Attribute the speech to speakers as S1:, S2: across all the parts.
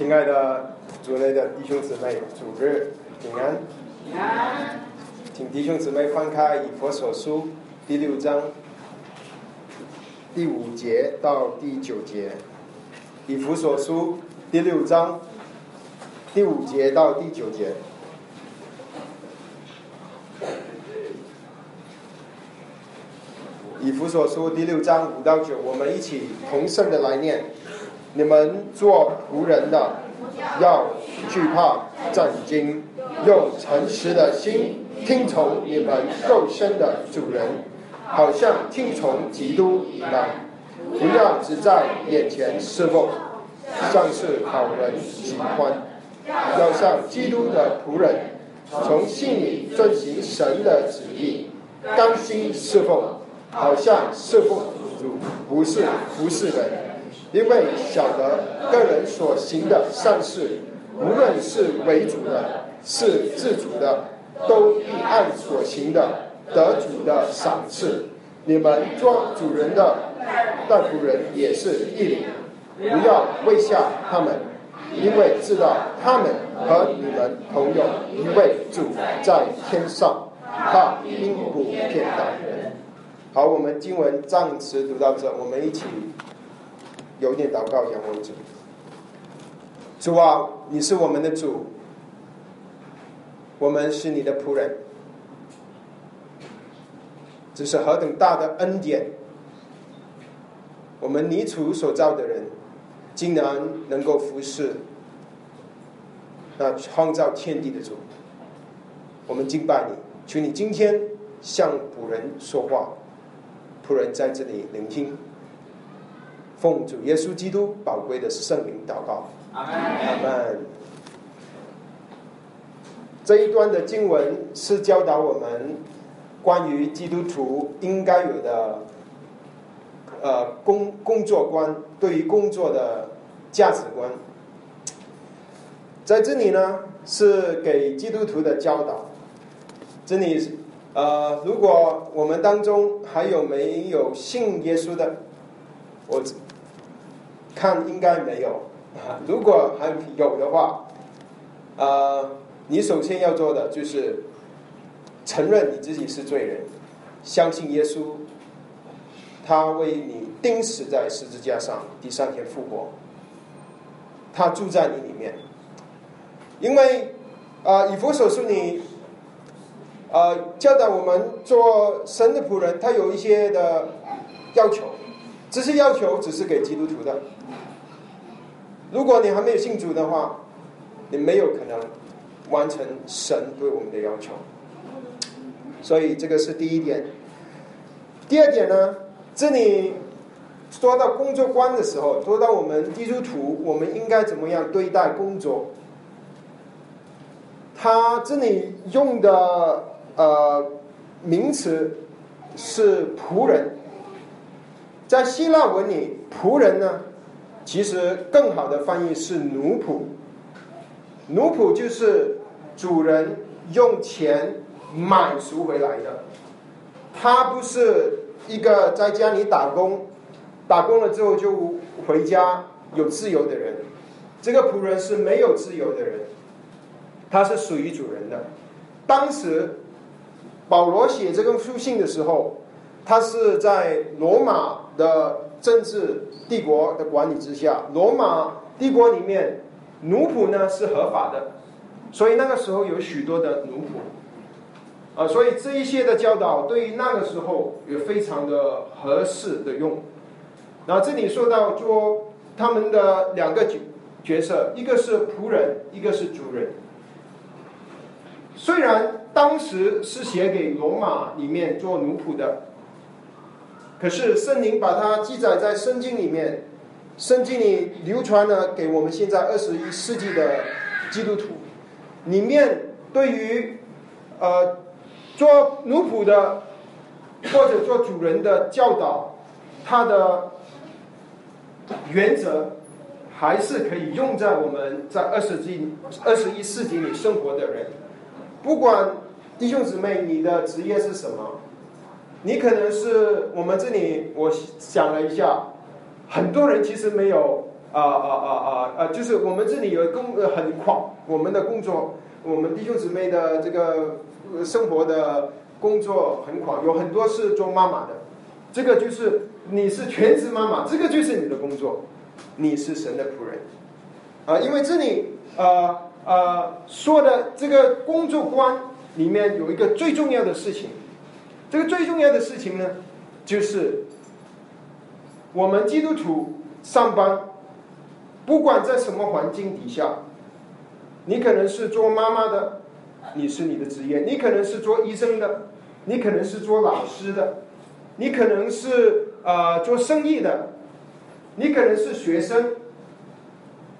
S1: 亲爱的主内的弟兄姊妹，主日平安。请弟兄姊妹翻开《以佛所书》第六章第五节到第九节，《以弗所书》第六章第五节到第九节。以弗所书第六章五到九，我们一起同声的来念：你们做仆人的，要惧怕战惊，用诚实的心听从你们肉身的主人，好像听从基督一样。不要只在眼前侍奉，像是讨人喜欢；要像基督的仆人，从心里遵行神的旨意，甘心侍奉。好像侍奉主不是不是人，因为晓得个人所行的善事，无论是为主的，是自主的，都必按所行的得主的赏赐。你们做主人的大仆人也是一理，不要为下他们，因为知道他们和你们同有一位主在天上，他因不骗待人。好，我们经文暂时读到这，我们一起有点祷告，仰望主。主啊，你是我们的主，我们是你的仆人，这是何等大的恩典！我们泥土所造的人，竟然能够服侍那创造天地的主。我们敬拜你，求你今天向仆人说话。仆人在这里聆听，奉主耶稣基督宝贵的圣灵祷告。阿门。这一段的经文是教导我们关于基督徒应该有的呃工工作观，对于工作的价值观。在这里呢，是给基督徒的教导。这里是。呃，如果我们当中还有没有信耶稣的，我看应该没有。如果还有的话，呃，你首先要做的就是承认你自己是罪人，相信耶稣，他为你钉死在十字架上，第三天复活，他住在你里面。因为啊，以佛所说你。呃，教导我们做神的仆人，他有一些的要求，这些要求只是给基督徒的。如果你还没有信主的话，你没有可能完成神对我们的要求。所以这个是第一点。第二点呢，这里说到工作观的时候，说到我们基督徒，我们应该怎么样对待工作？他这里用的。呃，名词是仆人，在希腊文里，仆人呢，其实更好的翻译是奴仆。奴仆就是主人用钱买赎回来的，他不是一个在家里打工，打工了之后就回家有自由的人。这个仆人是没有自由的人，他是属于主人的。当时。保罗写这封书信的时候，他是在罗马的政治帝国的管理之下。罗马帝国里面，奴仆呢是合法的，所以那个时候有许多的奴仆。啊，所以这一些的教导对于那个时候也非常的合适的用。然后这里说到说他们的两个角角色，一个是仆人，一个是主人。虽然。当时是写给罗马里面做奴仆的，可是圣灵把它记载在圣经里面，圣经里流传了给我们现在二十一世纪的基督徒，里面对于呃做奴仆的或者做主人的教导，它的原则还是可以用在我们在二十纪二十一世纪里生活的人。不管弟兄姊妹，你的职业是什么？你可能是我们这里，我想了一下，很多人其实没有啊啊啊啊啊，就是我们这里有工很广，我们的工作，我们弟兄姊妹的这个生活的工作很广，有很多是做妈妈的，这个就是你是全职妈妈，这个就是你的工作，你是神的仆人，啊，因为这里呃呃说的这个工作观里面有一个最重要的事情，这个最重要的事情呢，就是我们基督徒上班。不管在什么环境底下，你可能是做妈妈的，你是你的职业；你可能是做医生的，你可能是做老师的，你可能是呃做生意的，你可能是学生，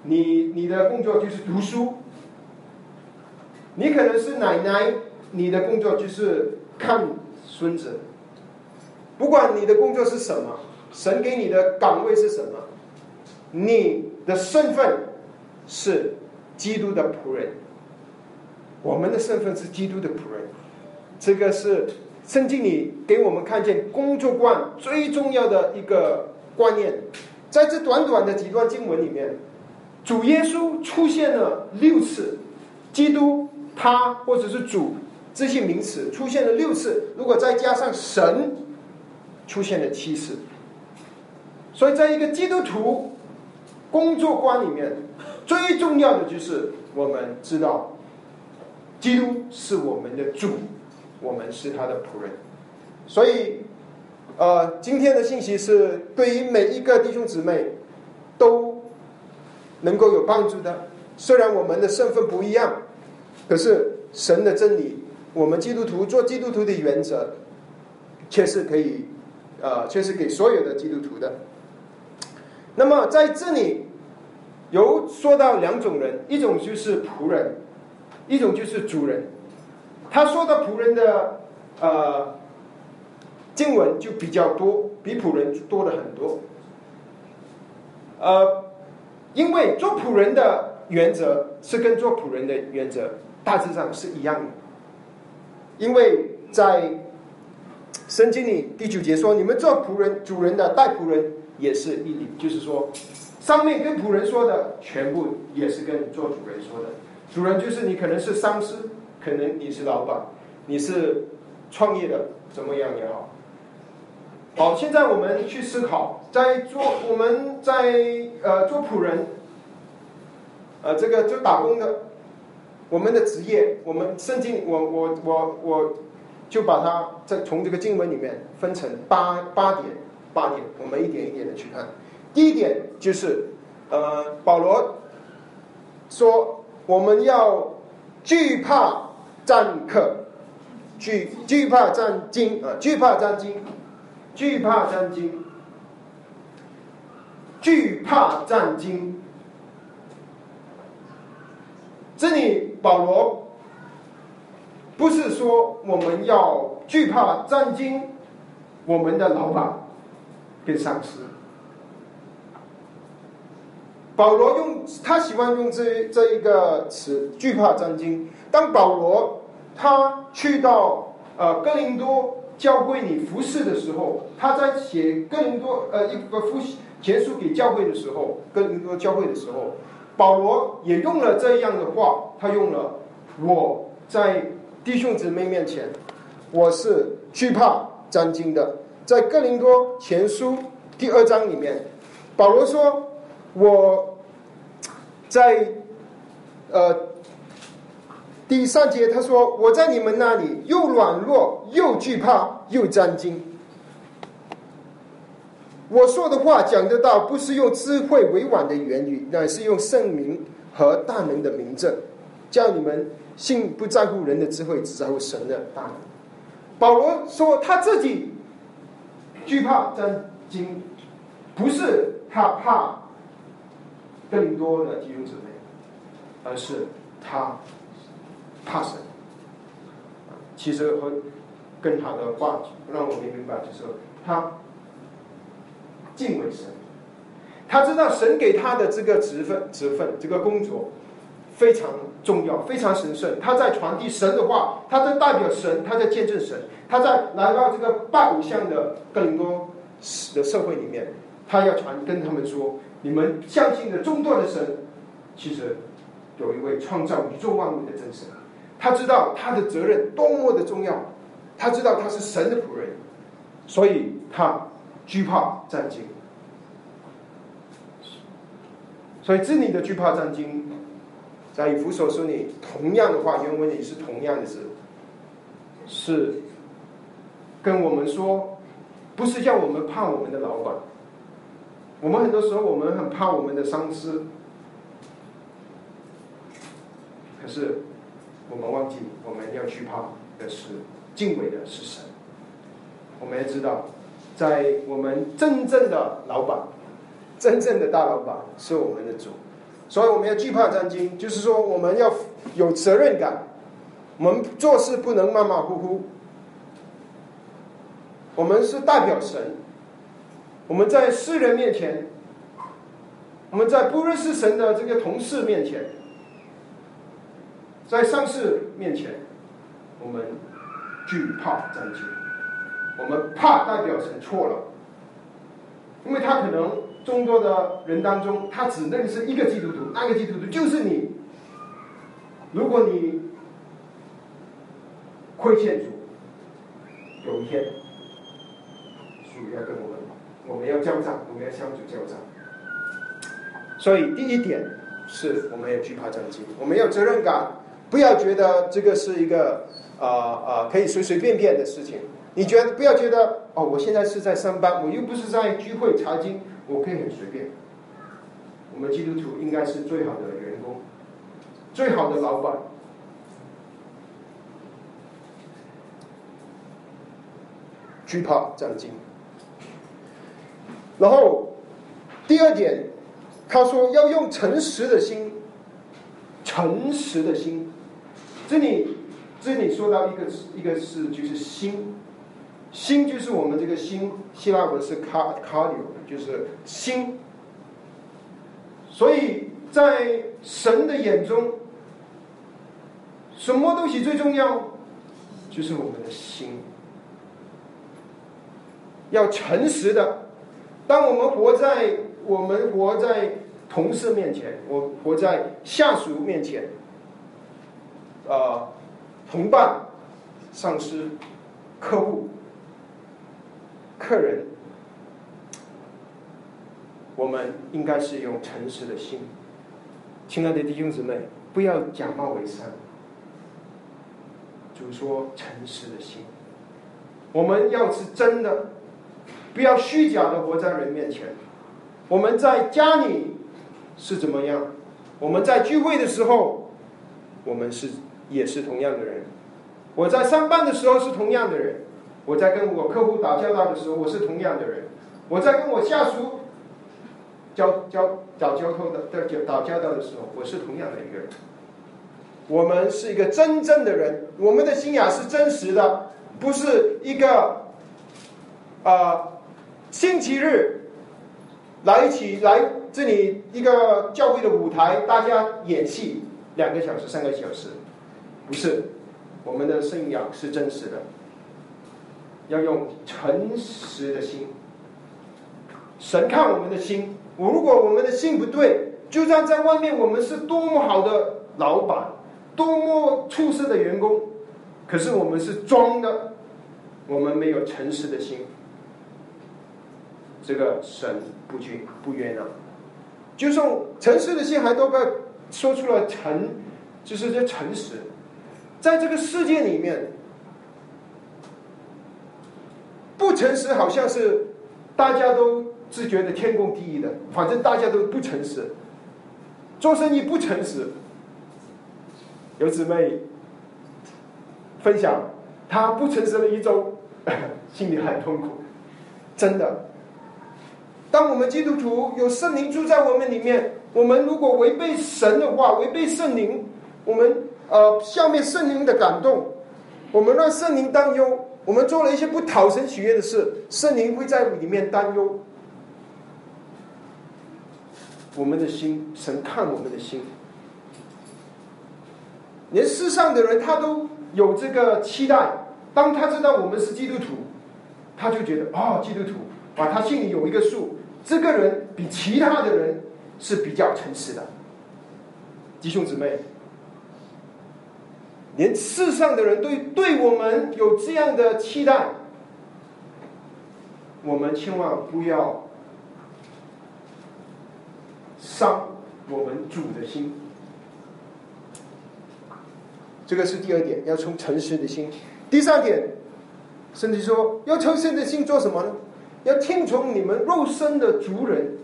S1: 你你的工作就是读书；你可能是奶奶，你的工作就是看孙子。不管你的工作是什么，神给你的岗位是什么，你。的身份是基督的仆人，我们的身份是基督的仆人，这个是圣经里给我们看见工作观最重要的一个观念。在这短短的几段经文里面，主耶稣出现了六次，基督他或者是主这些名词出现了六次，如果再加上神，出现了七次。所以，在一个基督徒。工作观里面最重要的就是我们知道，基督是我们的主，我们是他的仆人。所以，呃，今天的信息是对于每一个弟兄姊妹都能够有帮助的。虽然我们的身份不一样，可是神的真理，我们基督徒做基督徒的原则，却是可以，呃，却是给所有的基督徒的。那么在这里有说到两种人，一种就是仆人，一种就是主人。他说的仆人的呃经文就比较多，比仆人多了很多。呃，因为做仆人的原则是跟做仆人的原则大致上是一样的。因为在圣经里第九节说：“你们做仆人主人的带仆人。”也是一理，就是说，上面跟仆人说的全部也是跟做主人说的。主人就是你，可能是上司，可能你是老板，你是创业的，怎么样也好。好，现在我们去思考，在做我们在呃做仆人，呃这个就打工的，我们的职业，我们圣经，我我我我就把它在从这个经文里面分成八八点。八点，我们一点一点的去看。第一点就是，呃，保罗说我们要惧怕战客，惧惧怕战惊啊，惧怕战惊，惧怕战惊，惧怕战惊。这里保罗不是说我们要惧怕战惊，我们的老板。跟上司，保罗用他喜欢用这这一个词，惧怕战经。当保罗他去到呃哥林多教会里服侍的时候，他在写哥林多呃一个复结束给教会的时候，哥林多教会的时候，保罗也用了这样的话，他用了我在弟兄姊妹面前，我是惧怕战经的。在哥林多前书第二章里面，保罗说：“我在呃第三节，他说我在你们那里又软弱又惧怕又战惊。我说的话讲得到，不是用智慧委婉的言语，乃是用圣名和大能的名证，叫你们信不在乎人的智慧，只在乎神的大能。”保罗说他自己。惧怕战惊，不是他怕更多的弟兄姊妹，而是他怕神。其实和更好的话让我们明白，就是他敬畏神，他知道神给他的这个职分、职分、这个工作非常重要、非常神圣。他在传递神的话，他在代表神，他在见证神。他在来到这个拜偶像的更多的社会里面，他要传跟他们说：你们相信的众多的神，其实有一位创造宇宙万物的真神。他知道他的责任多么的重要，他知道他是神的仆人，所以他惧怕战惊。所以这里的惧怕战惊，在以弗所书里同样的话，原文里是同样的字，是跟我们说，不是叫我们怕我们的老板。我们很多时候我们很怕我们的上司，可是我们忘记我们要惧怕的是敬畏的是神。我们要知道，在我们真正的老板。真正的大老板是我们的主，所以我们要惧怕战兢，就是说我们要有责任感，我们做事不能马马虎虎。我们是代表神，我们在世人面前，我们在不认识神的这个同事面前，在上司面前，我们惧怕战兢，我们怕代表神错了，因为他可能。众多的人当中，他只认识一个基督徒，那个基督徒就是你。如果你亏欠主，有一天主要跟我们，我们要交账，我们要向主交账。所以第一点是我们要惧怕战争，我们要责任感，不要觉得这个是一个啊啊可以随随便便的事情。你觉得不要觉得哦，我现在是在上班，我又不是在聚会查经。我可以很随便。我们基督徒应该是最好的员工，最好的老板。惧怕战兢。然后第二点，他说要用诚实的心，诚实的心。这里这里说到一个一个是就是心。心就是我们这个心，希腊文是 car cardio，就是心。所以在神的眼中，什么东西最重要？就是我们的心。要诚实的，当我们活在我们活在同事面前，我活在下属面前，啊，同伴、上司、客户。客人，我们应该是用诚实的心，亲爱的弟兄姊妹，不要假冒伪善。主说诚实的心，我们要是真的，不要虚假的活在人面前。我们在家里是怎么样？我们在聚会的时候，我们是也是同样的人。我在上班的时候是同样的人。我在跟我客户打交道的时候，我是同样的人；我在跟我下属交交打交通的的打交道的时候，我是同样的一个人。我们是一个真正的人，我们的信仰是真实的，不是一个啊星期日来一起来这里一个教会的舞台，大家演戏两个小时、三个小时，不是我们的信仰是真实的。要用诚实的心，神看我们的心。如果我们的心不对，就算在外面我们是多么好的老板，多么出色的员工，可是我们是装的，我们没有诚实的心，这个神不去不冤啊。就算诚实的心还都被说出了诚，就是这诚实，在这个世界里面。不诚实好像是大家都是觉得天公地义的，反正大家都不诚实，做生意不诚实。有姊妹分享，他不诚实了一周，心里很痛苦。真的，当我们基督徒有圣灵住在我们里面，我们如果违背神的话，违背圣灵，我们呃消灭圣灵的感动，我们让圣灵担忧。我们做了一些不讨神喜悦的事，圣灵会在里面担忧。我们的心，神看我们的心，连世上的人他都有这个期待。当他知道我们是基督徒，他就觉得哦，基督徒啊，他心里有一个数，这个人比其他的人是比较诚实的。弟兄姊妹，连世上的人对对我们有这样的期待，我们千万不要伤我们主的心。这个是第二点，要从诚实的心。第三点，甚至说要诚实的心做什么呢？要听从你们肉身的主人。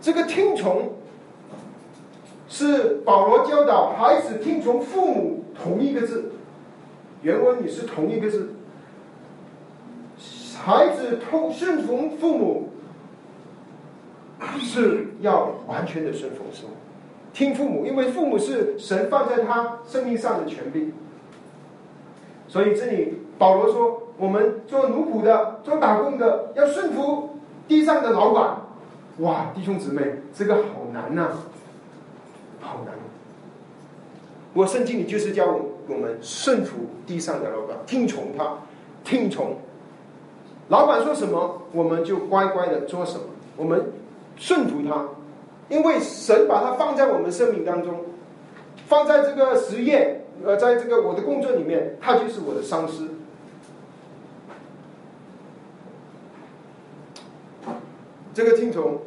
S1: 这个听从是保罗教导孩子听从父母同一个字，原文也是同一个字。孩子通顺从父母是要完全的顺从，是吗？听父母，因为父母是神放在他生命上的权柄，所以这里保罗说：我们做奴仆的、做打工的，要顺服地上的老板。哇，弟兄姊妹，这个好难呐，好难！我圣经里就是教我们顺服地上的老板，听从他，听从老板说什么，我们就乖乖的做什么，我们顺服他。因为神把它放在我们生命当中，放在这个实验，呃，在这个我的工作里面，他就是我的上司。这个听从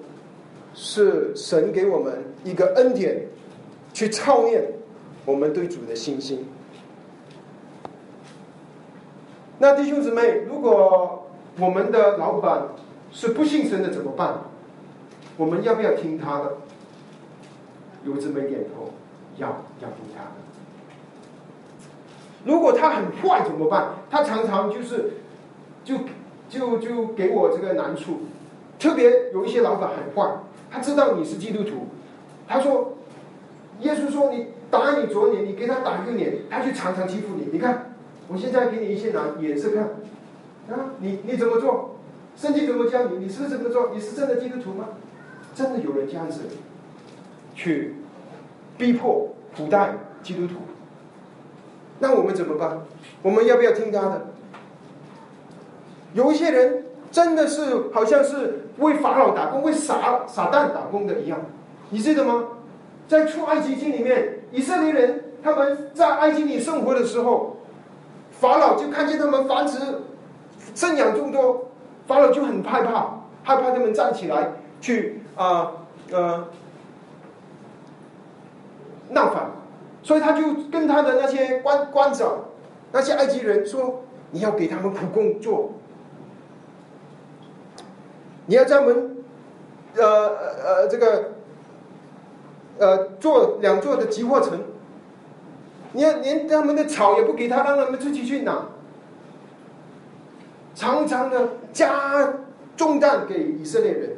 S1: 是神给我们一个恩典，去操练我们对主的信心。那弟兄姊妹，如果我们的老板是不信神的，怎么办？我们要不要听他的？有这么点头，要要听他的。如果他很坏怎么办？他常常就是，就就就给我这个难处。特别有一些老板很坏，他知道你是基督徒，他说，耶稣说你打你左脸，你给他打右脸，他就常常欺负你。你看，我现在给你一些难眼色看，啊，你你怎么做？圣经怎么教你？你是不是这么做？你是真的基督徒吗？真的有人这样子去逼迫古代基督徒，那我们怎么办？我们要不要听他的？有一些人真的是好像是为法老打工、为撒撒旦打工的一样，你记得吗？在出埃及记里面，以色列人他们在埃及里生活的时候，法老就看见他们繁殖、生养众多，法老就很害怕，害怕他们站起来去。啊，呃，闹反，所以他就跟他的那些官官长、那些埃及人说：“你要给他们苦工做，你要专门，呃呃这个，呃做两座的集货城，你要连他们的草也不给他，让他们自己去拿，常常的加重担给以色列人。”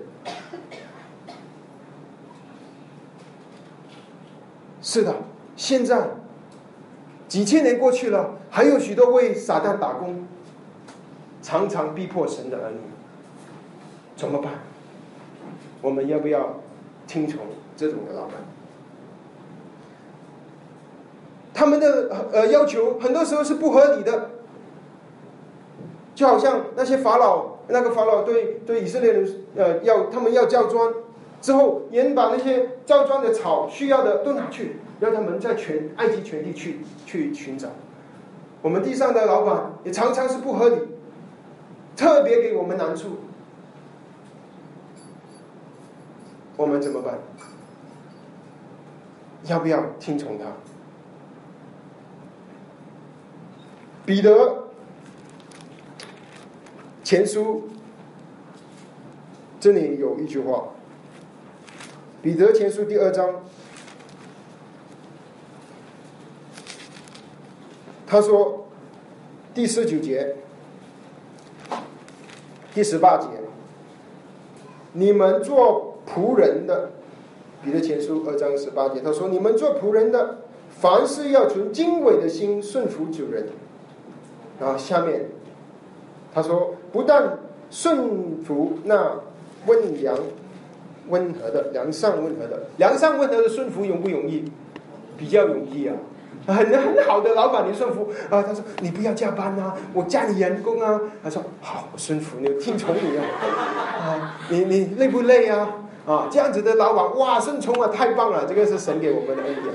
S1: 是的，现在几千年过去了，还有许多为撒旦打工，常常逼迫神的儿女，怎么办？我们要不要听从这种的老板？他们的呃要求很多时候是不合理的，就好像那些法老，那个法老对对以色列人呃要他们要叫砖。之后，人把那些造砖的草需要的都拿去，让他们在全埃及全地去去寻找。我们地上的老板也常常是不合理，特别给我们难处。我们怎么办？要不要听从他？彼得前书这里有一句话。彼得前书第二章，他说第十九节、第十八节，你们做仆人的，彼得前书二章十八节，他说你们做仆人的，凡事要存经纬的心顺服主人。然后下面他说，不但顺服那温良。温和的，良善温和的，良善温和的顺服容不容易？比较容易啊，很很好的老板，你顺服啊？他说你不要加班啊，我加你员工啊。他说好，我顺服你，听从你啊。啊，你你累不累啊？啊，这样子的老板哇，顺从啊，太棒了！这个是神给我们的恩典。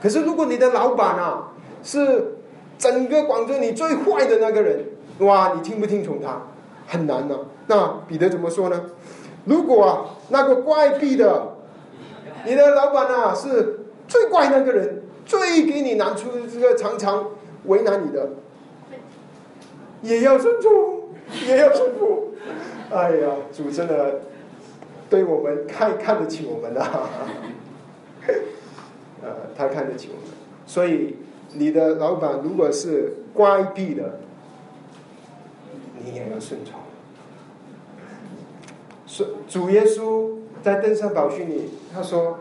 S1: 可是如果你的老板啊是整个广州你最坏的那个人，哇，你听不听从他？很难呢。那彼得怎么说呢？如果啊那个怪癖的，你的老板啊是最怪那个人。最给你拿出这个常常为难你的，也要顺从，也要顺服。哎呀，主真的对我们看看得起我们呐，呃，他看得起我们。所以你的老板如果是乖僻的，你也要顺从。是主耶稣在登山宝训里他说。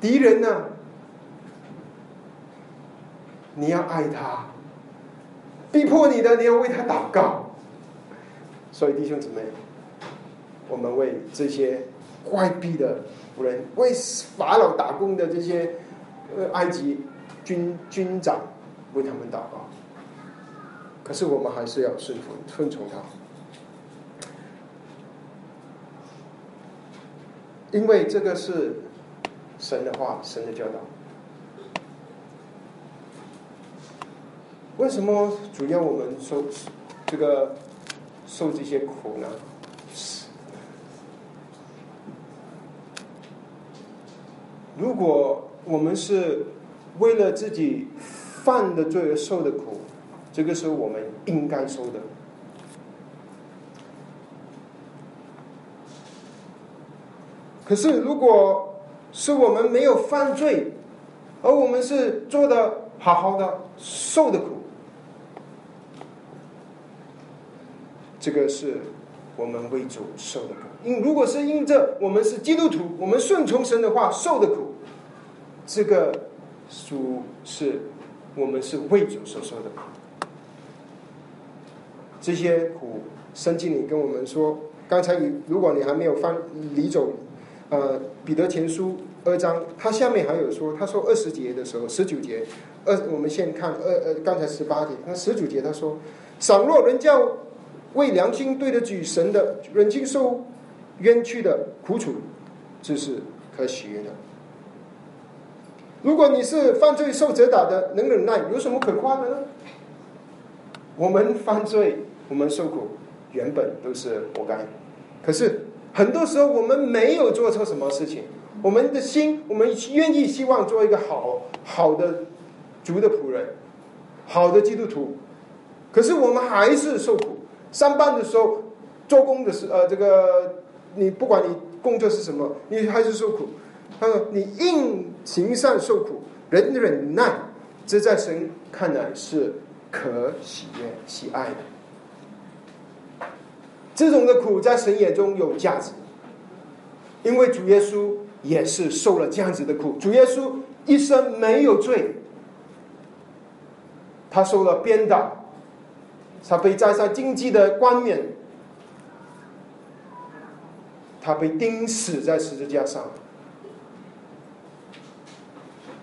S1: 敌人呢？你要爱他，逼迫你的，你要为他祷告。所以弟兄姊妹，我们为这些怪逼的仆人，为法老打工的这些呃埃及军军长，为他们祷告。可是我们还是要顺服、顺从他，因为这个是。神的话，神的教导。为什么主要我们受这个受这些苦呢？如果我们是为了自己犯的罪而受的苦，这个是我们应该受的。可是如果是我们没有犯罪，而我们是做的好好的，受的苦，这个是我们为主受的苦。因如果是因着我们是基督徒，我们顺从神的话受的苦，这个主是我们是为主所受的苦。这些苦，圣经里跟我们说，刚才你如果你还没有翻李总。呃，彼得前书二章，他下面还有说，他说二十节的时候，十九节，二我们先看二呃，刚才十八节，那十九节他说，倘若人教为良心对得起神的，人经受冤屈的苦楚，这是可喜的。如果你是犯罪受责打的，能忍耐，有什么可夸的呢？我们犯罪，我们受苦，原本都是活该，可是。很多时候我们没有做错什么事情，我们的心，我们愿意希望做一个好好的主的仆人，好的基督徒，可是我们还是受苦。上班的时候，做工的时呃，这个你不管你工作是什么，你还是受苦。他说：“你硬行善受苦，忍忍耐，这在神看来是可喜悦喜爱的。”这种的苦在神眼中有价值，因为主耶稣也是受了这样子的苦。主耶稣一生没有罪，他受了鞭打，他被摘下荆棘的冠冕，他被钉死在十字架上，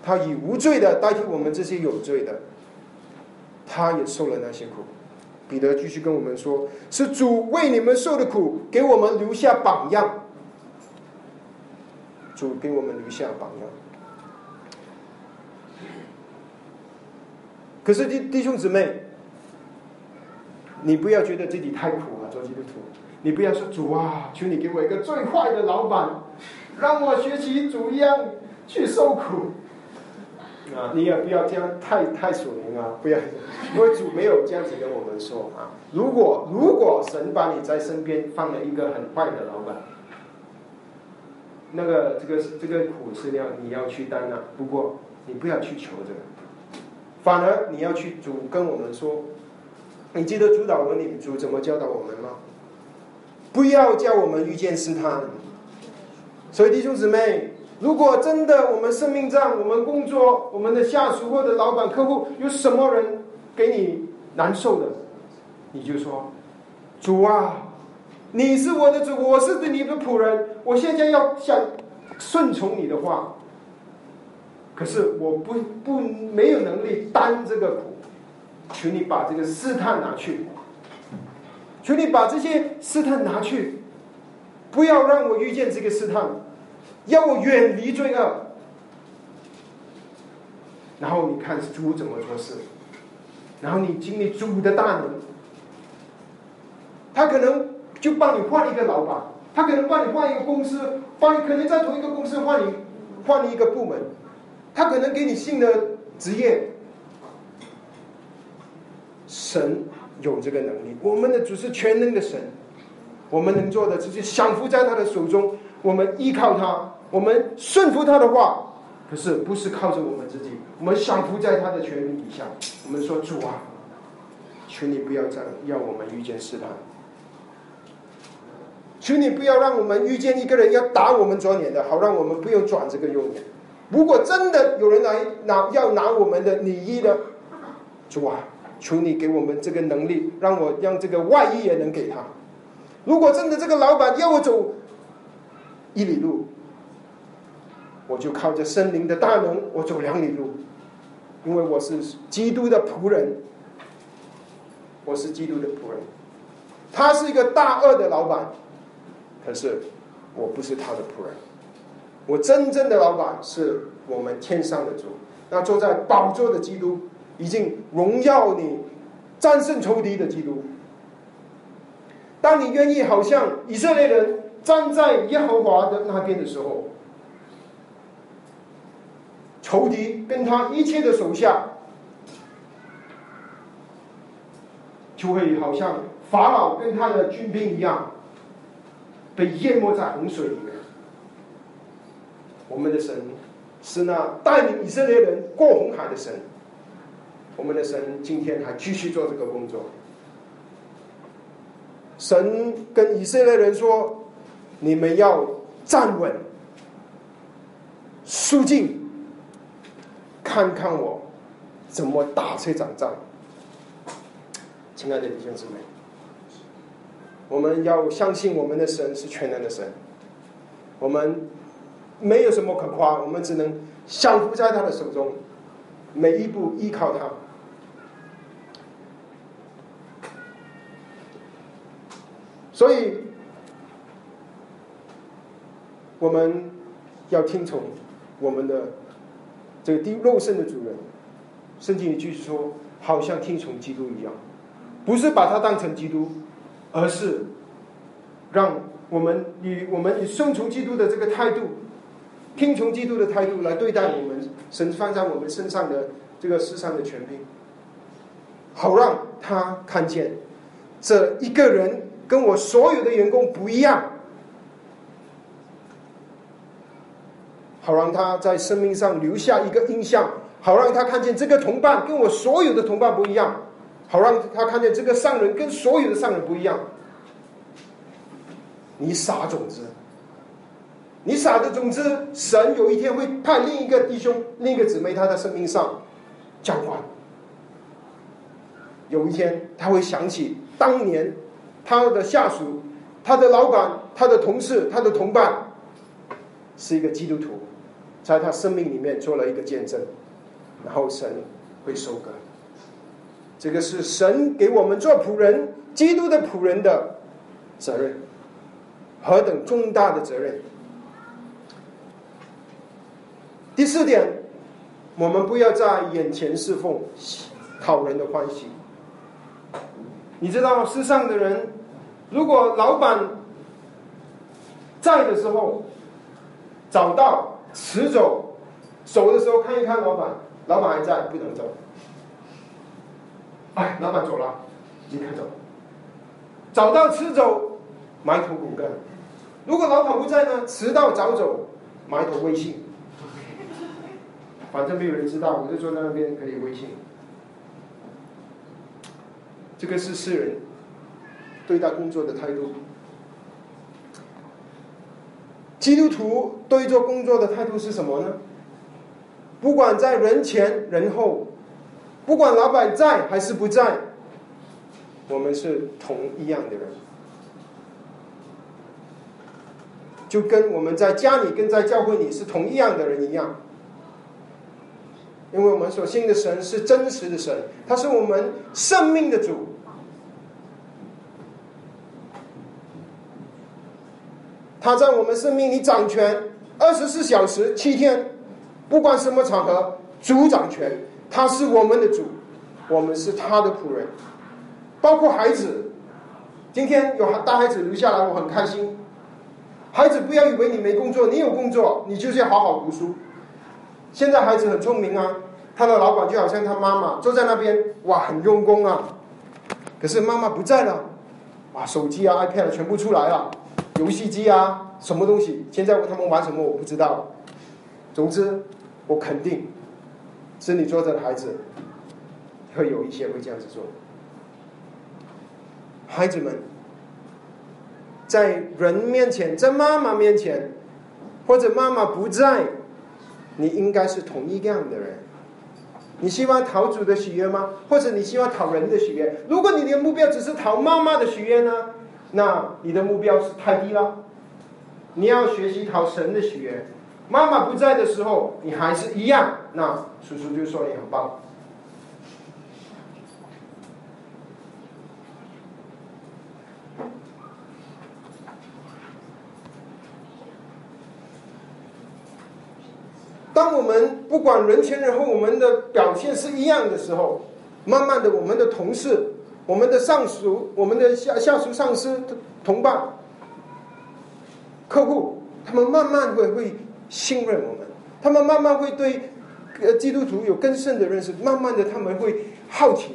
S1: 他以无罪的代替我们这些有罪的，他也受了那些苦。彼得继续跟我们说：“是主为你们受的苦，给我们留下榜样。主给我们留下榜样。可是弟弟兄姊妹，你不要觉得自己太苦了，做基督徒。你不要说主啊，求你给我一个最坏的老板，让我学习主一样去受苦。”啊，你也不要这样太太属灵啊！不要，因为主没有这样子跟我们说啊。如果如果神把你在身边放了一个很坏的老板，那个这个这个苦是要你要去担啊。不过你不要去求这个，反而你要去主跟我们说。你记得主导文里主怎么教导我们吗？不要叫我们遇见试探。所以弟兄姊妹。如果真的我们生命上，我们工作，我们的下属或者老板、客户有什么人给你难受的，你就说：“主啊，你是我的主，我是你的仆人，我现在要想顺从你的话，可是我不不没有能力担这个苦，求你把这个试探拿去，求你把这些试探拿去，不要让我遇见这个试探，要我远离罪恶。然后你看主怎么做事，然后你经历主的大能，他可能就帮你换一个老板，他可能帮你换一个公司，帮你可能在同一个公司换你换一个部门，他可能给你新的职业。神有这个能力，我们的主是全能的神，我们能做的只是降服在他的手中，我们依靠他，我们顺服他的话。可是，不是靠着我们自己，我们降服在他的权柄底下。我们说主啊，求你不要再要我们遇见试探，求你不要让我们遇见一个人要打我们左脸的，好让我们不用转这个右脸。如果真的有人来拿要拿我们的礼衣的，主啊，求你给我们这个能力，让我让这个外衣也能给他。如果真的这个老板要我走一里路。我就靠着森林的大能，我走两里路，因为我是基督的仆人，我是基督的仆人。他是一个大恶的老板，可是我不是他的仆人。我真正的老板是我们天上的主，那坐在宝座的基督，已经荣耀你，战胜仇敌的基督。当你愿意好像以色列人站在耶和华的那边的时候。仇敌跟他一切的手下，就会好像法老跟他的军兵一样，被淹没在洪水里面。我们的神是那带领以色列人过红海的神，我们的神今天还继续做这个工作。神跟以色列人说：“你们要站稳，肃静。”看看我怎么打这场仗，亲爱的弟兄姊妹，我们要相信我们的神是全能的神，我们没有什么可夸，我们只能降服在他的手中，每一步依靠他。所以，我们要听从我们的。这个第肉身的主人，圣经里继续说，好像听从基督一样，不是把他当成基督，而是让我们以我们以顺从基督的这个态度，听从基督的态度来对待我们神放在我们身上的这个世上的权柄，好让他看见这一个人跟我所有的员工不一样。好让他在生命上留下一个印象，好让他看见这个同伴跟我所有的同伴不一样，好让他看见这个上人跟所有的上人不一样。你撒种子，你撒的种子，神有一天会派另一个弟兄、另一个姊妹，他在生命上讲话。有一天他会想起当年他的下属、他的老板、他的同事、他的同伴是一个基督徒。在他生命里面做了一个见证，然后神会收割。这个是神给我们做仆人、基督的仆人的责任，何等重大的责任！第四点，我们不要在眼前侍奉，讨人的欢喜。你知道世上的人，如果老板在的时候找到。迟走，走的时候看一看老板，老板还在，不能走。哎，老板走了，立刻走。早到迟走，埋头苦干。如果老板不在呢？迟到早走，埋头微信。反正没有人知道，我就坐在那边可以微信。这个是世人对待工作的态度。基督徒对做工作的态度是什么呢？不管在人前人后，不管老板在还是不在，我们是同一样的人，就跟我们在家里跟在教会里是同一样的人一样。因为我们所信的神是真实的神，他是我们生命的主。他在我们生命里掌权，二十四小时七天，不管什么场合，主掌权。他是我们的主，我们是他的仆人，包括孩子。今天有大孩子留下来，我很开心。孩子，不要以为你没工作，你有工作，你就是要好好读书。现在孩子很聪明啊，他的老板就好像他妈妈坐在那边，哇，很用功啊。可是妈妈不在了，哇，手机啊、iPad 全部出来了，游戏机啊，什么东西？现在他们玩什么我不知道。总之，我肯定，是你坐着的孩子，会有一些会这样子做。孩子们，在人面前，在妈妈面前，或者妈妈不在，你应该是同一样的人。你希望讨主的喜悦吗？或者你希望讨人的喜悦？如果你的目标只是讨妈妈的喜悦呢？那你的目标是太低了。你要学习讨神的喜悦。妈妈不在的时候，你还是一样，那叔叔就说你很棒。当我们不管人前人后，我们的表现是一样的时候，慢慢的，我们的同事、我们的上属、我们的下下属、上司、同伴、客户，他们慢慢会会信任我们，他们慢慢会对呃基督徒有更深的认识，慢慢的他们会好奇，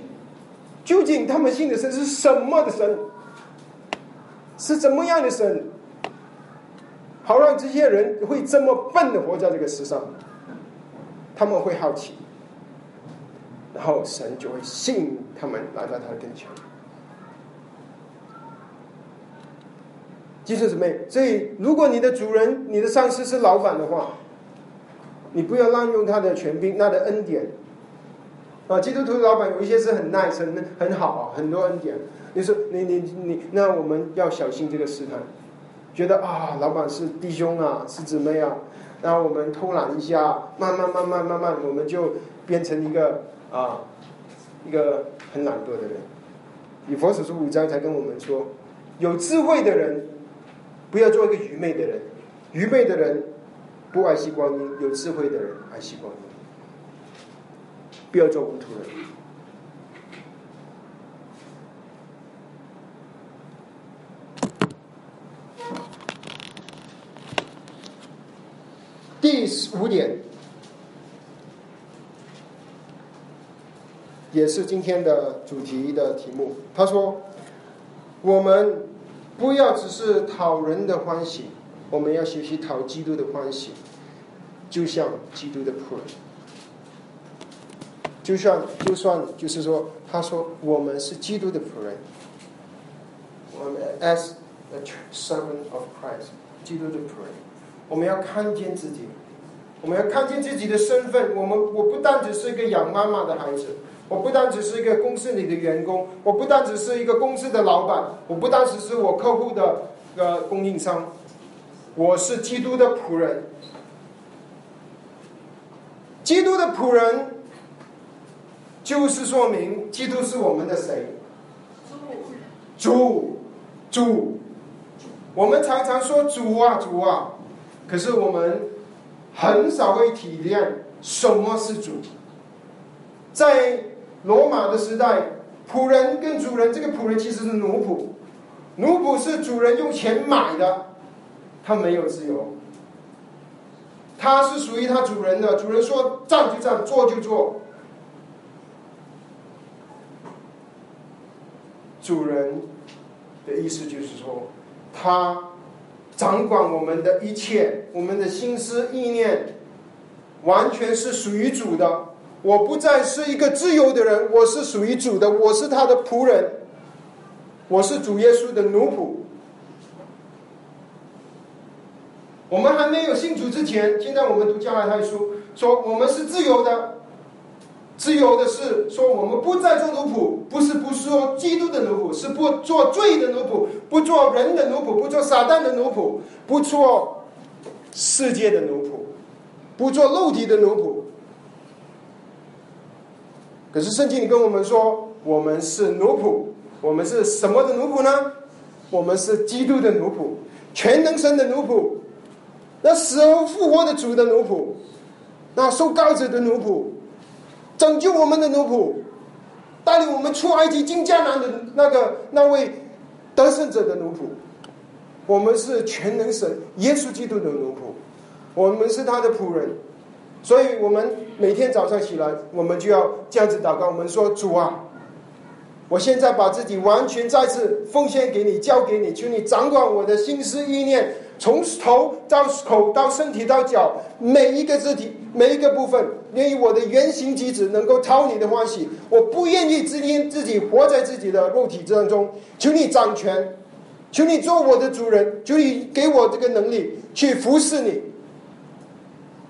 S1: 究竟他们信的神是什么的神，是怎么样的神，好让这些人会这么笨的活在这个世上。他们会好奇，然后神就会信他们来到他的跟前。弟兄姊妹，所以如果你的主人、你的上司是老板的话，你不要滥用他的权柄、他的恩典。啊，基督徒老板有一些是很 nice、很很好啊，很多恩典。你说，你你你，那我们要小心这个试探，觉得啊，老板是弟兄啊，是姊妹啊。然后我们偷懒一下，慢慢慢慢慢慢，我们就变成一个啊，一个很懒惰的人。以佛所书五章才跟我们说，有智慧的人不要做一个愚昧的人，愚昧的人不爱惜光阴，有智慧的人爱惜光阴，不要做糊涂人。第五点，也是今天的主题的题目。他说：“我们不要只是讨人的欢喜，我们要学习讨基督的欢喜，就像基督的仆人。就算就算就是说，他说我们是基督的仆人，我们 as a servant of Christ，基督的仆人。”我们要看见自己，我们要看见自己的身份。我们我不单只是一个养妈妈的孩子，我不单只是一个公司里的员工，我不单只是一个公司的老板，我不单只是我客户的呃供应商，我是基督的仆人。基督的仆人，就是说明基督是我们的谁？主，主，我们常常说主啊，主啊。可是我们很少会体谅什么是主。在罗马的时代，仆人跟主人，这个仆人其实是奴仆，奴仆是主人用钱买的，他没有自由，他是属于他主人的，主人说站就站，坐就坐。主人的意思就是说，他。掌管我们的一切，我们的心思意念，完全是属于主的。我不再是一个自由的人，我是属于主的，我是他的仆人，我是主耶稣的奴仆。我们还没有信主之前，现在我们读加拉太书，说我们是自由的。自由的是说，我们不再做奴仆，不是不说基督的奴仆，是不做罪的奴仆，不做人的奴仆，不做撒旦的奴仆，不做世界的奴仆，不做肉体的奴仆。可是圣经里跟我们说，我们是奴仆，我们是什么的奴仆呢？我们是基督的奴仆，全能神的奴仆，那死而复活的主的奴仆，那受膏者的奴仆，拯救我们的奴仆，带领我们出埃及进迦南的那个那位得胜者的奴仆。我们是全能神耶稣基督的奴仆，我们是他的仆人，所以我们每天早上起来，我们就要这样子祷告。我们说：“主啊，我现在把自己完全再次奉献给你，交给你，求你掌管我的心思意念，从头到口到身体到脚，每一个肢体每一个部分，愿意我的原形机子能够讨你的欢喜。我不愿意只因自己活在自己的肉体当中，求你掌权。”求你做我的主人，求你给我这个能力去服侍你。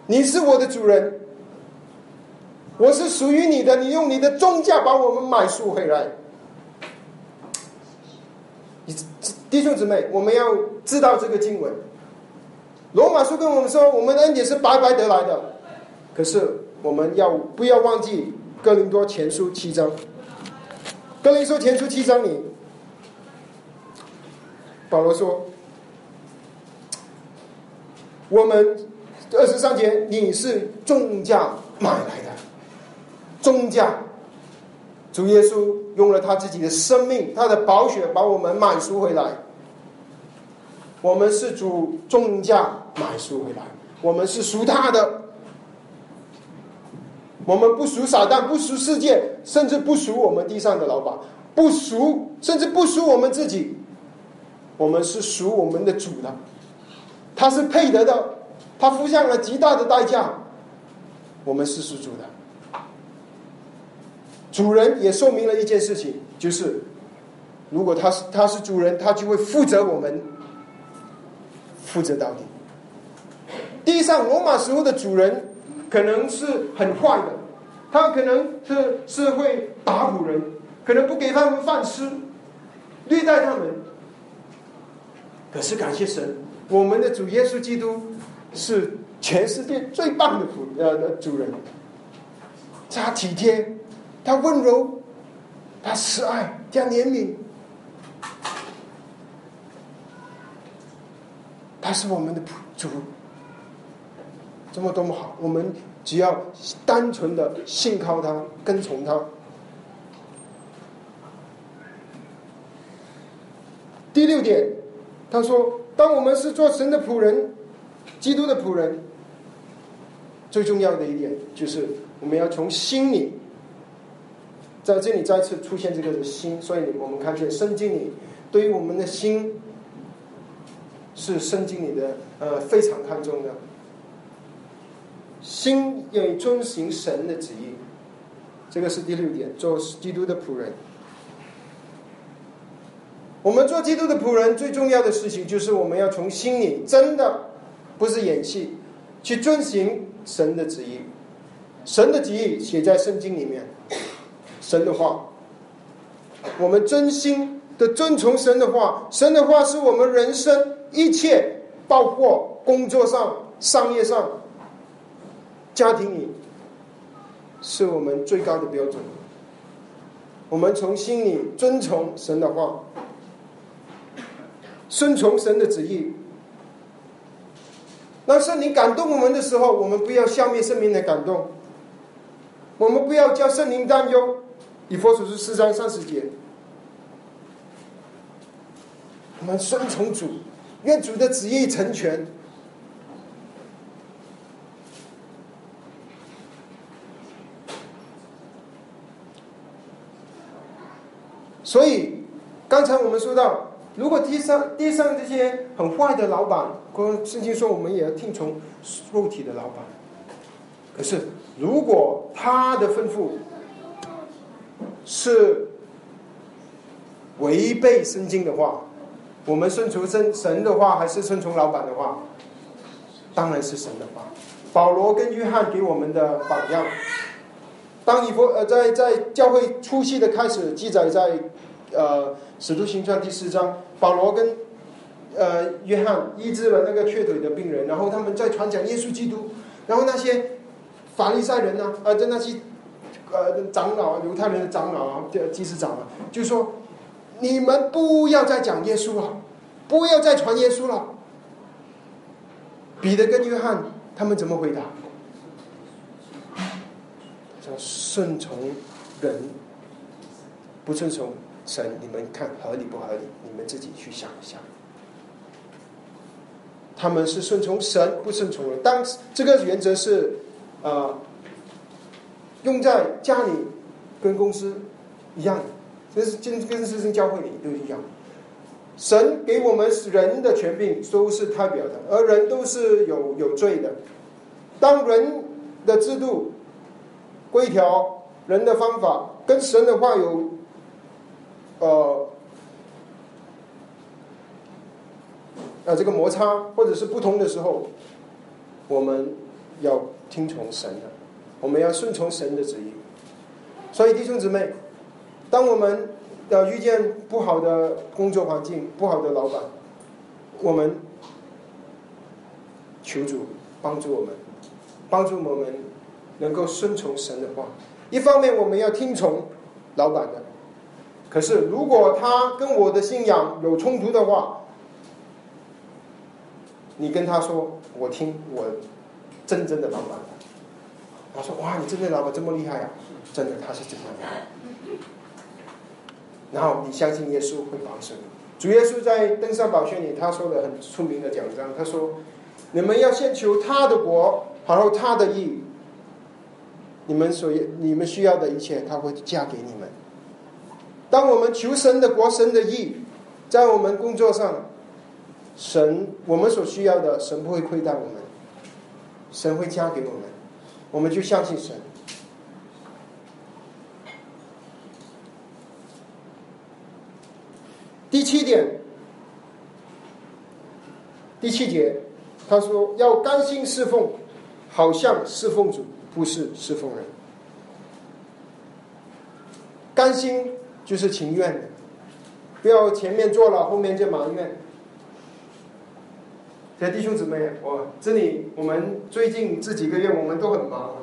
S1: 你是我的主人，我是属于你的。你用你的重价把我们买赎回来。弟兄姊妹，我们要知道这个经文。罗马书跟我们说，我们的恩典是白白得来的。可是我们要不要忘记哥林多前书七章？哥林多前书七章里。保罗说：“我们二十三节，你是重价买来的，重价。主耶稣用了他自己的生命，他的宝血把我们买赎回来。我们是主重价买赎回来，我们是赎他的。我们不属撒旦，不属世界，甚至不属我们地上的老板，不属，甚至不属我们自己。”我们是属我们的主的，他是配得的，他付上了极大的代价。我们是属主的，主人也说明了一件事情，就是如果他是他是主人，他就会负责我们，负责到底。地上罗马时候的主人可能是很坏的，他可能是是会打仆人，可能不给他们饭吃，虐待他们。可是感谢神，我们的主耶稣基督是全世界最棒的主呃主人。他体贴，他温柔，他慈爱，他怜悯，他是我们的主，这么多么好，我们只要单纯的信靠他，跟从他。第六点。他说：“当我们是做神的仆人，基督的仆人，最重要的一点就是我们要从心里，在这里再次出现这个心。所以我们看见圣经里对于我们的心是圣经里的呃非常看重的，心要遵行神的旨意。这个是第六点，做基督的仆人。”我们做基督的仆人，最重要的事情就是我们要从心里真的，不是演戏，去遵循神的旨意。神的旨意写在圣经里面，神的话，我们真心的遵从神的话。神的话是我们人生一切，包括工作上、商业上、家庭里，是我们最高的标准。我们从心里遵从神的话。顺从神的旨意。当圣灵感动我们的时候，我们不要消灭圣灵的感动，我们不要叫圣灵担忧。以佛所书四章三十节，我们顺从主，愿主的旨意成全。所以，刚才我们说到。如果地上地上这些很坏的老板，跟圣经说我们也要听从肉体的老板。可是，如果他的吩咐是违背圣经的话，我们顺从神神的话，还是顺从老板的话？当然是神的话。保罗跟约翰给我们的榜样。当以弗呃在在教会初期的开始记载在呃使徒行传第四章。保罗跟呃约翰医治了那个瘸腿的病人，然后他们在传讲耶稣基督，然后那些法利赛人呢，呃，在那些呃长老犹太人的长老啊，祭司长啊，就说你们不要再讲耶稣了，不要再传耶稣了。彼得跟约翰他们怎么回答？叫顺从人，不顺从神，你们看合理不合理？你们自己去想一下。他们是顺从神，不顺从人。当这个原则是，呃，用在家里跟公司一样，这是跟跟师生教会里都一样。神给我们人的权柄都是代表的，而人都是有有罪的。当人的制度、规条、人的方法跟神的话有，呃。啊，这个摩擦或者是不同的时候，我们要听从神的，我们要顺从神的旨意。所以弟兄姊妹，当我们要遇见不好的工作环境、不好的老板，我们求主帮助我们，帮助我们能够顺从神的话。一方面我们要听从老板的，可是如果他跟我的信仰有冲突的话，你跟他说，我听我真正的老板。他说：“哇，你真的老板这么厉害啊！真的，他是这样的。”然后你相信耶稣会保守你。主耶稣在登上宝训里，他说的很出名的讲章，他说：“你们要先求他的国，然后他的义，你们所你们需要的一切，他会嫁给你们。当我们求神的国、神的义，在我们工作上。”神，我们所需要的，神不会亏待我们，神会加给我们，我们就相信神。第七点，第七节，他说要甘心侍奉，好像侍奉主，不是侍奉人。甘心就是情愿。的，不要前面做了，后面就埋怨。所以弟兄姊妹，我这里我们最近这几个月我们都很忙，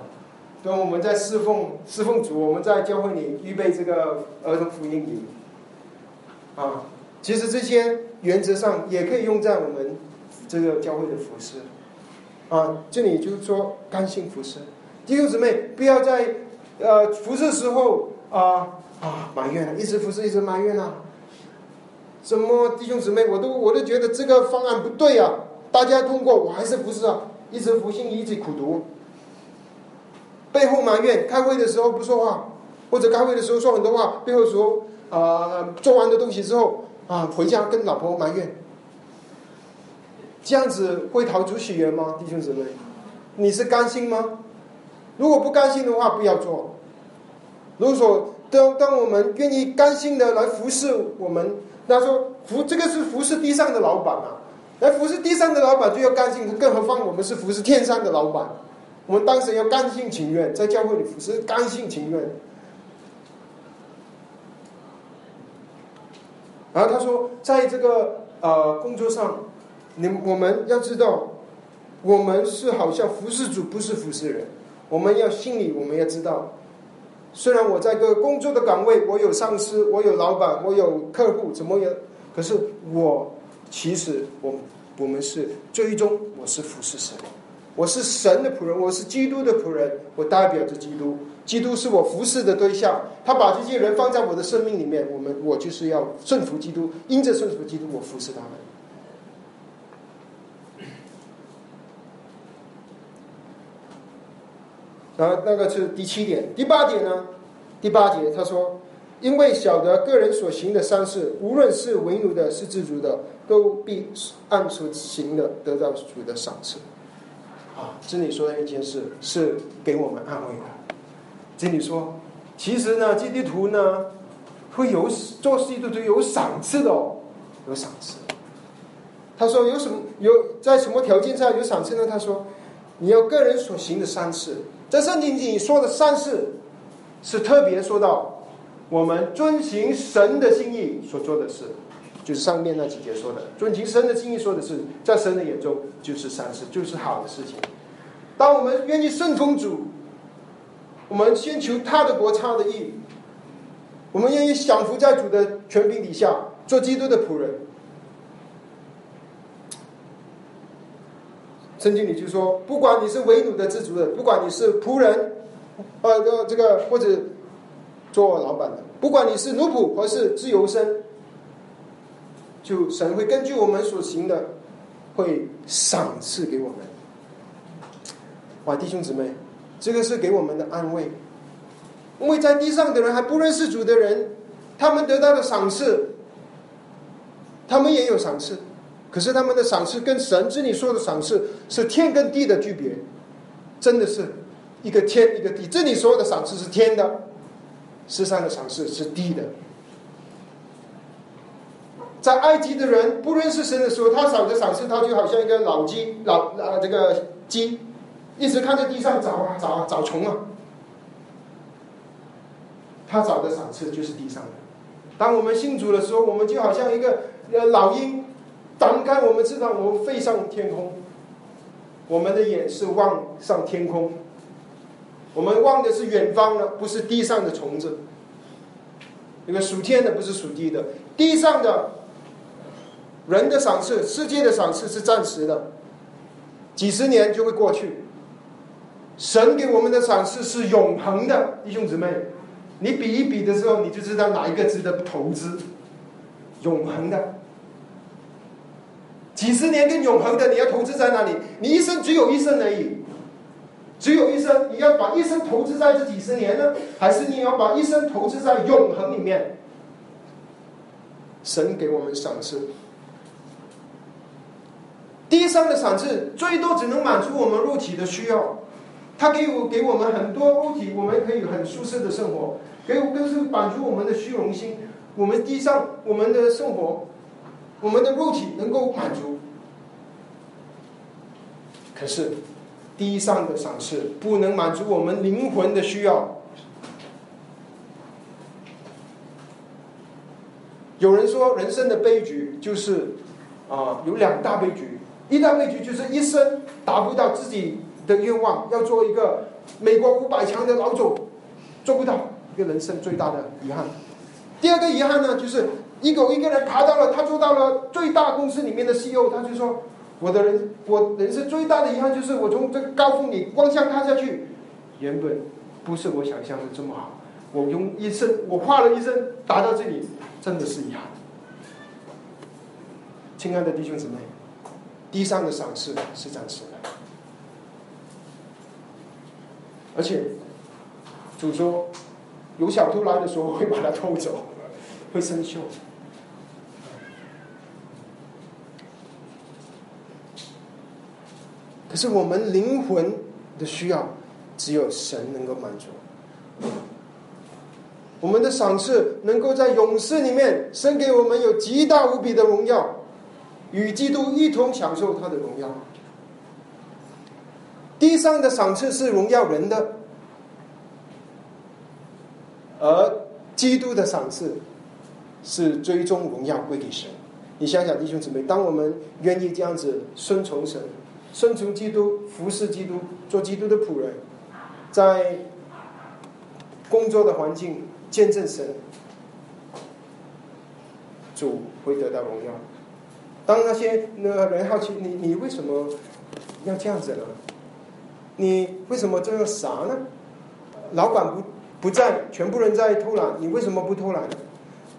S1: 对，我们在侍奉侍奉主，我们在教会里预备这个儿童福音营，啊，其实这些原则上也可以用在我们这个教会的服饰，啊，这里就是说甘心服侍，弟兄姊妹不要在呃服侍时候啊啊埋怨了，一直服侍一直埋怨啊，什么弟兄姊妹，我都我都觉得这个方案不对啊。大家通过，我还是服侍啊？一直服信，一直苦读，背后埋怨，开会的时候不说话，或者开会的时候说很多话，背后说啊，做完的东西之后啊，回家跟老婆埋怨，这样子会逃出喜悦吗？弟兄姊妹，你是甘心吗？如果不甘心的话，不要做。如果说当当我们愿意甘心的来服侍我们，他说服这个是服侍地上的老板啊。来服侍地上的老板就要甘心，更何况我们是服侍天上的老板，我们当时要甘心情愿，在教会里服侍甘心情愿。然后他说，在这个呃工作上，你我们要知道，我们是好像服侍主，不是服侍人。我们要心里我们要知道，虽然我在个工作的岗位，我有上司，我有老板，我有客户，怎么样？可是我其实我。我们是最终，我是服侍神，我是神的仆人，我是基督的仆人，我代表着基督，基督是我服侍的对象。他把这些人放在我的生命里面，我们我就是要顺服基督，因着顺服基督，我服侍他们。然后那个是第七点，第八点呢？第八节他说。因为晓得个人所行的善事，无论是为奴的，是自主的，都必按所行的得到主的赏赐。啊，这里说的一件事是给我们安慰的。这里说，其实呢，基督徒呢会有做基督徒有赏赐的哦，有赏赐。他说有什么有在什么条件下有赏赐呢？他说，你要个人所行的善事，在圣经里说的善事是特别说到。我们遵行神的心意所做的事，就是上面那几节说的，遵行神的心意说的是，在神的眼中就是善事，就是好的事情。当我们愿意顺从主，我们先求他的国，他的义。我们愿意享福在主的权柄底下，做基督的仆人。圣经里就说，不管你是为奴的、自主的，不管你是仆人，呃，这个或者做老板的，不管你是奴仆或是自由身，就神会根据我们所行的，会赏赐给我们。哇，弟兄姊妹，这个是给我们的安慰，因为在地上的人还不认识主的人，他们得到的赏赐，他们也有赏赐。可是他们的赏赐跟神之你说的赏赐是天跟地的区别，真的是一个天一个地。这里说的赏赐是天的，世上的赏赐是地的。在埃及的人不认识神的时候，他赏的赏赐，他就好像一个老鸡，老啊这个鸡，一直看在地上找啊找啊找虫啊。他找的赏赐就是地上的。当我们信主的时候，我们就好像一个呃老鹰。展开，我们知道，我们飞上天空，我们的眼是望上天空，我们望的是远方的，不是地上的虫子。那个属天的不是属地的，地上的人的赏赐，世界的赏赐是暂时的，几十年就会过去。神给我们的赏赐是永恒的，弟兄姊妹，你比一比的时候，你就知道哪一个值得投资，永恒的。几十年跟永恒的，你要投资在哪里？你一生只有一生而已，只有一生，你要把一生投资在这几十年呢，还是你要把一生投资在永恒里面？神给我们赏赐，地上的赏赐最多只能满足我们肉体的需要，他给我给我们很多物体，我们可以很舒适的生活，给我更是满足我们的虚荣心。我们地上我们的生活。我们的肉体能够满足，可是地上的赏赐不能满足我们灵魂的需要。有人说，人生的悲剧就是啊，有两大悲剧。一大悲剧就是一生达不到自己的愿望，要做一个美国五百强的老总，做不到，一个人生最大的遗憾。第二个遗憾呢，就是。一个一个人爬到了，他做到了最大公司里面的 CEO，他就说：“我的人，我人生最大的遗憾就是我从这个高峰里光向看下去，原本不是我想象的这么好。我用一生，我跨了一生达到这里，真的是遗憾。”亲爱的弟兄姊妹，地上的赏赐是暂时的，而且主说，有小偷来的时候会把它偷走，会生锈。可是我们灵魂的需要，只有神能够满足。我们的赏赐能够在勇士里面生给我们有极大无比的荣耀，与基督一同享受他的荣耀。地上的赏赐是荣耀人的，而基督的赏赐是最终荣耀归给神。你想想，弟兄姊妹，当我们愿意这样子顺从神。顺从基督，服侍基督，做基督的仆人，在工作的环境见证神，主会得到荣耀。当那些那人好奇你，你为什么要这样子呢？你为什么这样傻呢？老板不不在，全部人在偷懒，你为什么不偷懒？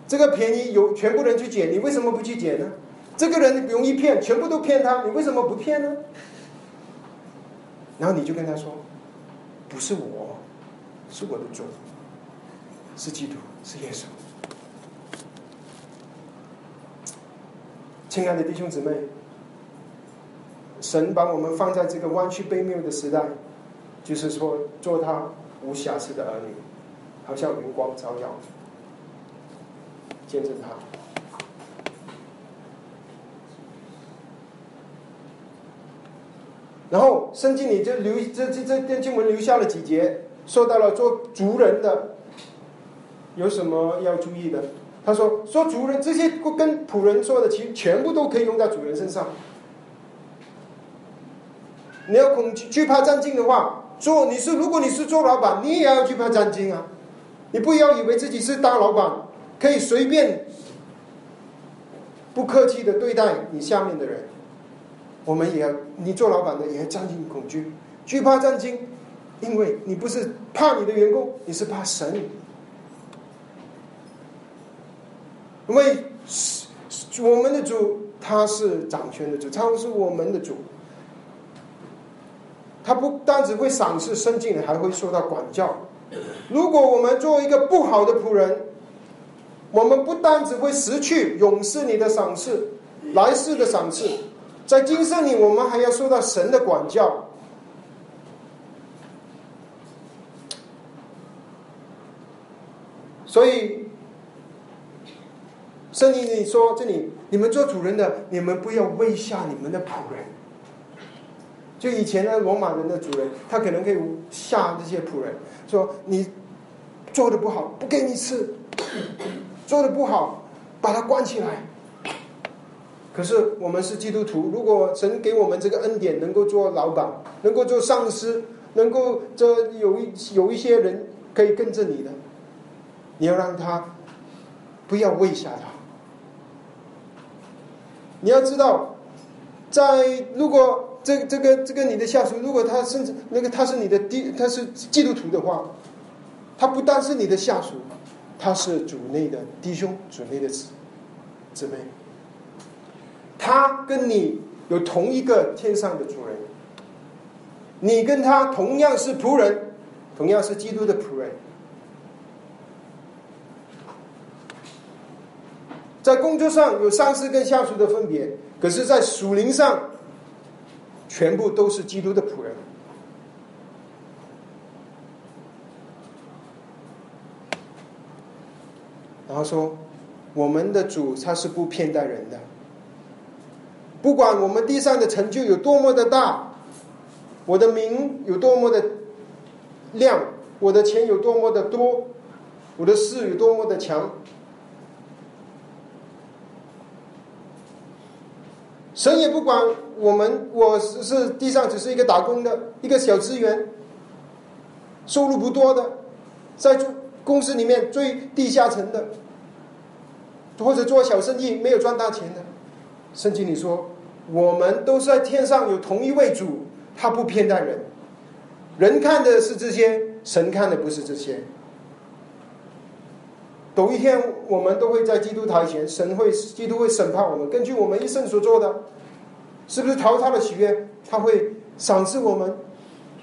S1: 这个便宜有全部人去捡，你为什么不去捡呢？这个人容易骗，全部都骗他，你为什么不骗呢？然后你就跟他说：“不是我，是我的主，是基督，是耶稣。”亲爱的弟兄姊妹，神把我们放在这个弯曲背谬的时代，就是说做他无瑕疵的儿女，好像云光照耀，见证他。然后圣经里就留这这这这经文留下了几节，说到了做族人的有什么要注意的。他说说族人这些跟仆人说的，其实全部都可以用在主人身上。你要恐惧惧怕战惊的话，做你是如果你是做老板，你也要惧怕战惊啊！你不要以为自己是大老板可以随便不客气的对待你下面的人。我们也要，你做老板的也要战惊恐惧，惧怕战惊，因为你不是怕你的员工，你是怕神。因为我们的主他是掌权的主，他是我们的主。他不单只会赏赐生进，还会受到管教。如果我们做一个不好的仆人，我们不单只会失去永世你的赏赐，来世的赏赐，在今生里我们还要受到神的管教。所以，圣经里说：“这里你们做主人的，你们不要喂下你们的仆人。”就以前的罗马人的主人，他可能可以吓这些仆人，说你做的不好，不给你吃；做的不好，把他关起来。可是我们是基督徒，如果神给我们这个恩典，能够做老板，能够做上司，能够这有一有一些人可以跟着你的，你要让他不要喂下他。你要知道，在如果。这这个这个你的下属，如果他甚至那个他是你的弟，他是基督徒的话，他不单是你的下属，他是主内的弟兄，主内的姊姊妹，他跟你有同一个天上的主人，你跟他同样是仆人，同样是基督的仆人，在工作上有上司跟下属的分别，可是，在属灵上。全部都是基督的仆人，然后说：“我们的主他是不偏待人的，不管我们地上的成就有多么的大，我的名有多么的亮，我的钱有多么的多，我的势有多么的强。”神也不管我们，我是是地上只是一个打工的一个小职员，收入不多的，在公司里面最地下层的，或者做小生意没有赚大钱的。圣经里说，我们都是在天上有同一位主，他不偏待人，人看的是这些，神看的不是这些。有一天，我们都会在基督台前，神会基督会审判我们。根据我们一生所做的，是不是逃他的喜悦？他会赏赐我们，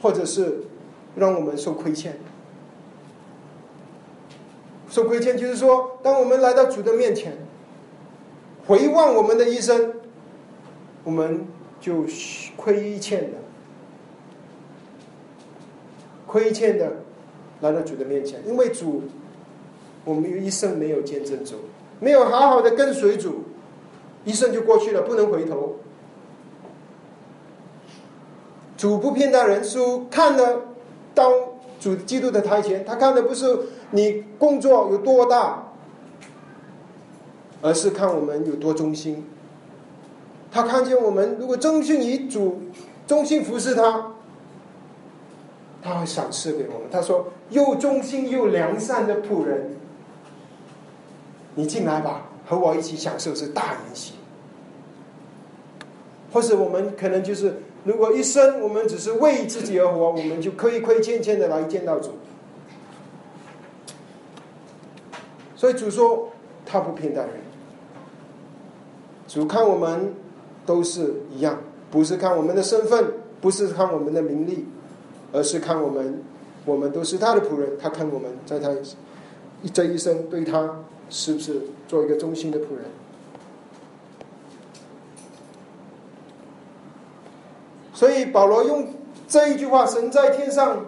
S1: 或者是让我们受亏欠。受亏欠就是说，当我们来到主的面前，回望我们的一生，我们就亏欠的，亏欠的来到主的面前，因为主。我们一生没有见证主，没有好好的跟随主，一生就过去了，不能回头。主不骗大人，书看了当主基督的台前，他看的不是你工作有多大，而是看我们有多忠心。他看见我们如果忠心于主，忠心服侍他，他会赏赐给我们。他说：“又忠心又良善的仆人。”你进来吧，和我一起享受这大筵席。或是我们可能就是，如果一生我们只是为自己而活，我们就亏亏欠欠的来见到主。所以主说他不偏待人，主看我们都是一样，不是看我们的身份，不是看我们的名利，而是看我们，我们都是他的仆人。他看我们在他这一生对他。是不是做一个忠心的仆人？所以保罗用这一句话：“神在天上，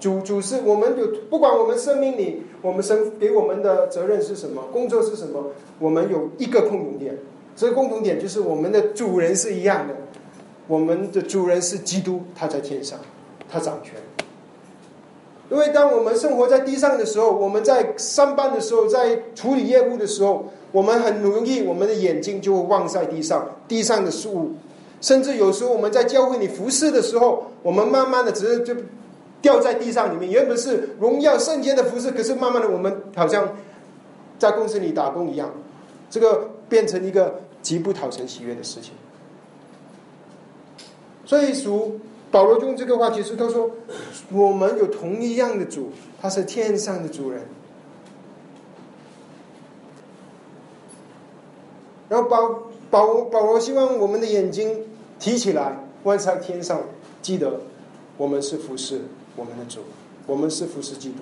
S1: 主主是我们有不管我们生命里，我们神给我们的责任是什么，工作是什么，我们有一个共同点。这个共同点就是我们的主人是一样的，我们的主人是基督，他在天上，他掌权。”因为当我们生活在地上的时候，我们在上班的时候，在处理业务的时候，我们很容易，我们的眼睛就会望在地上，地上的事物，甚至有时候我们在教会里服侍的时候，我们慢慢的只是就掉在地上里面，原本是荣耀圣洁的服侍，可是慢慢的我们好像在公司里打工一样，这个变成一个极不讨神喜悦的事情。所以属保罗用这个话解释，他说：“我们有同一样的主，他是天上的主人。”然后保保保罗希望我们的眼睛提起来，望向天上，记得我们是服侍我们的主，我们是服侍基督。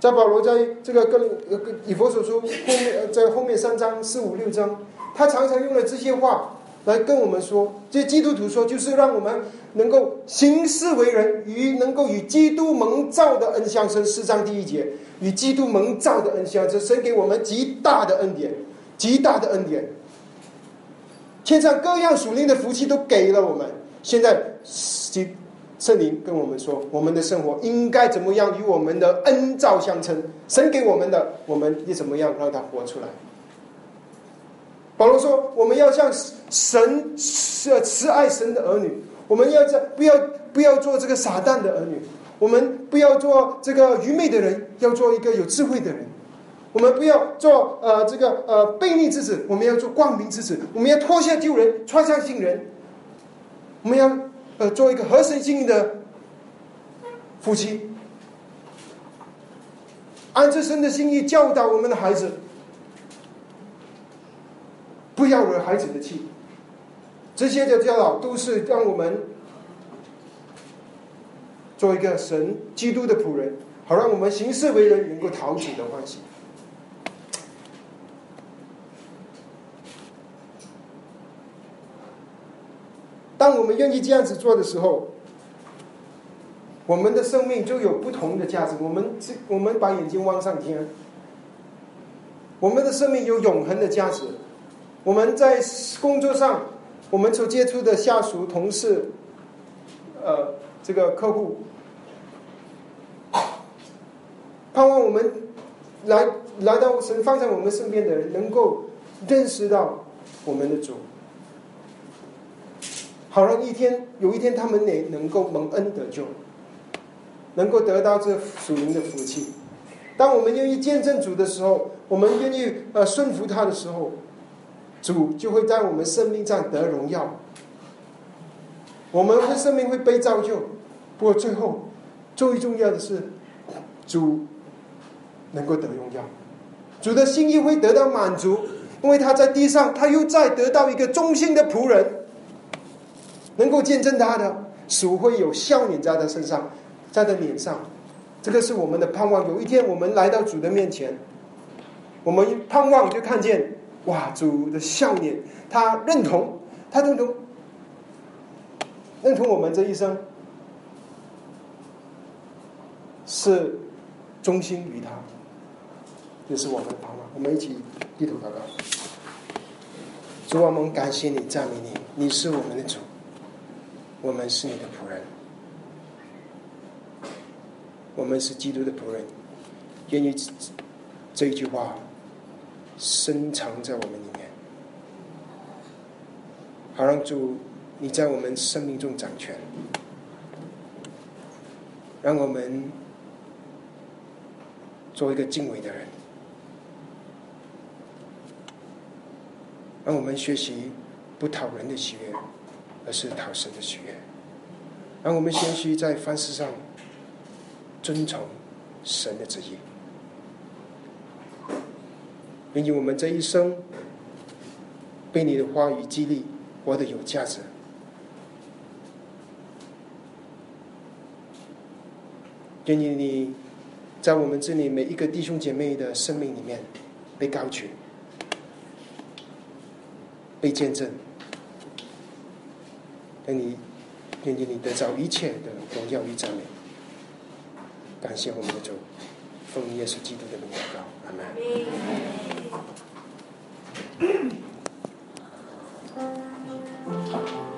S1: 在保罗在这个跟呃以佛所书后面，在后面三章四五六章，他常常用了这些话。来跟我们说，这基督徒说，就是让我们能够行事为人，与能够与基督蒙召的恩相生。四章第一节，与基督蒙召的恩相生，神给我们极大的恩典，极大的恩典。天上各样属灵的福气都给了我们。现在，圣灵跟我们说，我们的生活应该怎么样与我们的恩召相称？神给我们的，我们你怎么样让它活出来？保罗说：“我们要像神是慈爱神的儿女，我们要在不要不要做这个撒旦的儿女，我们不要做这个愚昧的人，要做一个有智慧的人。我们不要做呃这个呃悖逆之子，我们要做光明之子。我们要脱下旧人，穿上新人。我们要呃做一个合神心意的夫妻，按着神的心意教导我们的孩子。”不要惹孩子的气，这些的教导都是让我们做一个神基督的仆人，好让我们行事为人能够讨主的欢喜。当我们愿意这样子做的时候，我们的生命就有不同的价值。我们这我们把眼睛望上天，我们的生命有永恒的价值。我们在工作上，我们所接触的下属、同事，呃，这个客户，盼望我们来来到神放在我们身边的人，能够认识到我们的主，好让一天有一天他们也能够蒙恩得救，能够得到这属灵的福气。当我们愿意见证主的时候，我们愿意呃顺服他的时候。主就会在我们生命上得荣耀，我们的生命会被造就。不过最后最重要的是，主能够得荣耀，主的心意会得到满足，因为他在地上，他又再得到一个忠心的仆人，能够见证他的，主会有笑脸在他身上，在他脸上。这个是我们的盼望。有一天我们来到主的面前，我们盼望就看见。哇！主的笑脸，他认同，他认同，认同我们这一生是忠心于他，这是我们的盼望。我们一起低头祷告。主，我们感谢你，赞美你，你是我们的主，我们是你的仆人，我们是基督的仆人，愿意这一句话。深藏在我们里面，好让主你在我们生命中掌权，让我们做一个敬畏的人，让我们学习不讨人的喜悦，而是讨神的喜悦，让我们先需在凡事上遵从神的旨意。愿意我们这一生被你的话语激励，活得有价值。愿意你在我们这里每一个弟兄姐妹的生命里面被高举、被见证。等你愿意你得着一切的荣耀与赞美。感谢我们的主，奉耶稣基督的名祷告，阿门。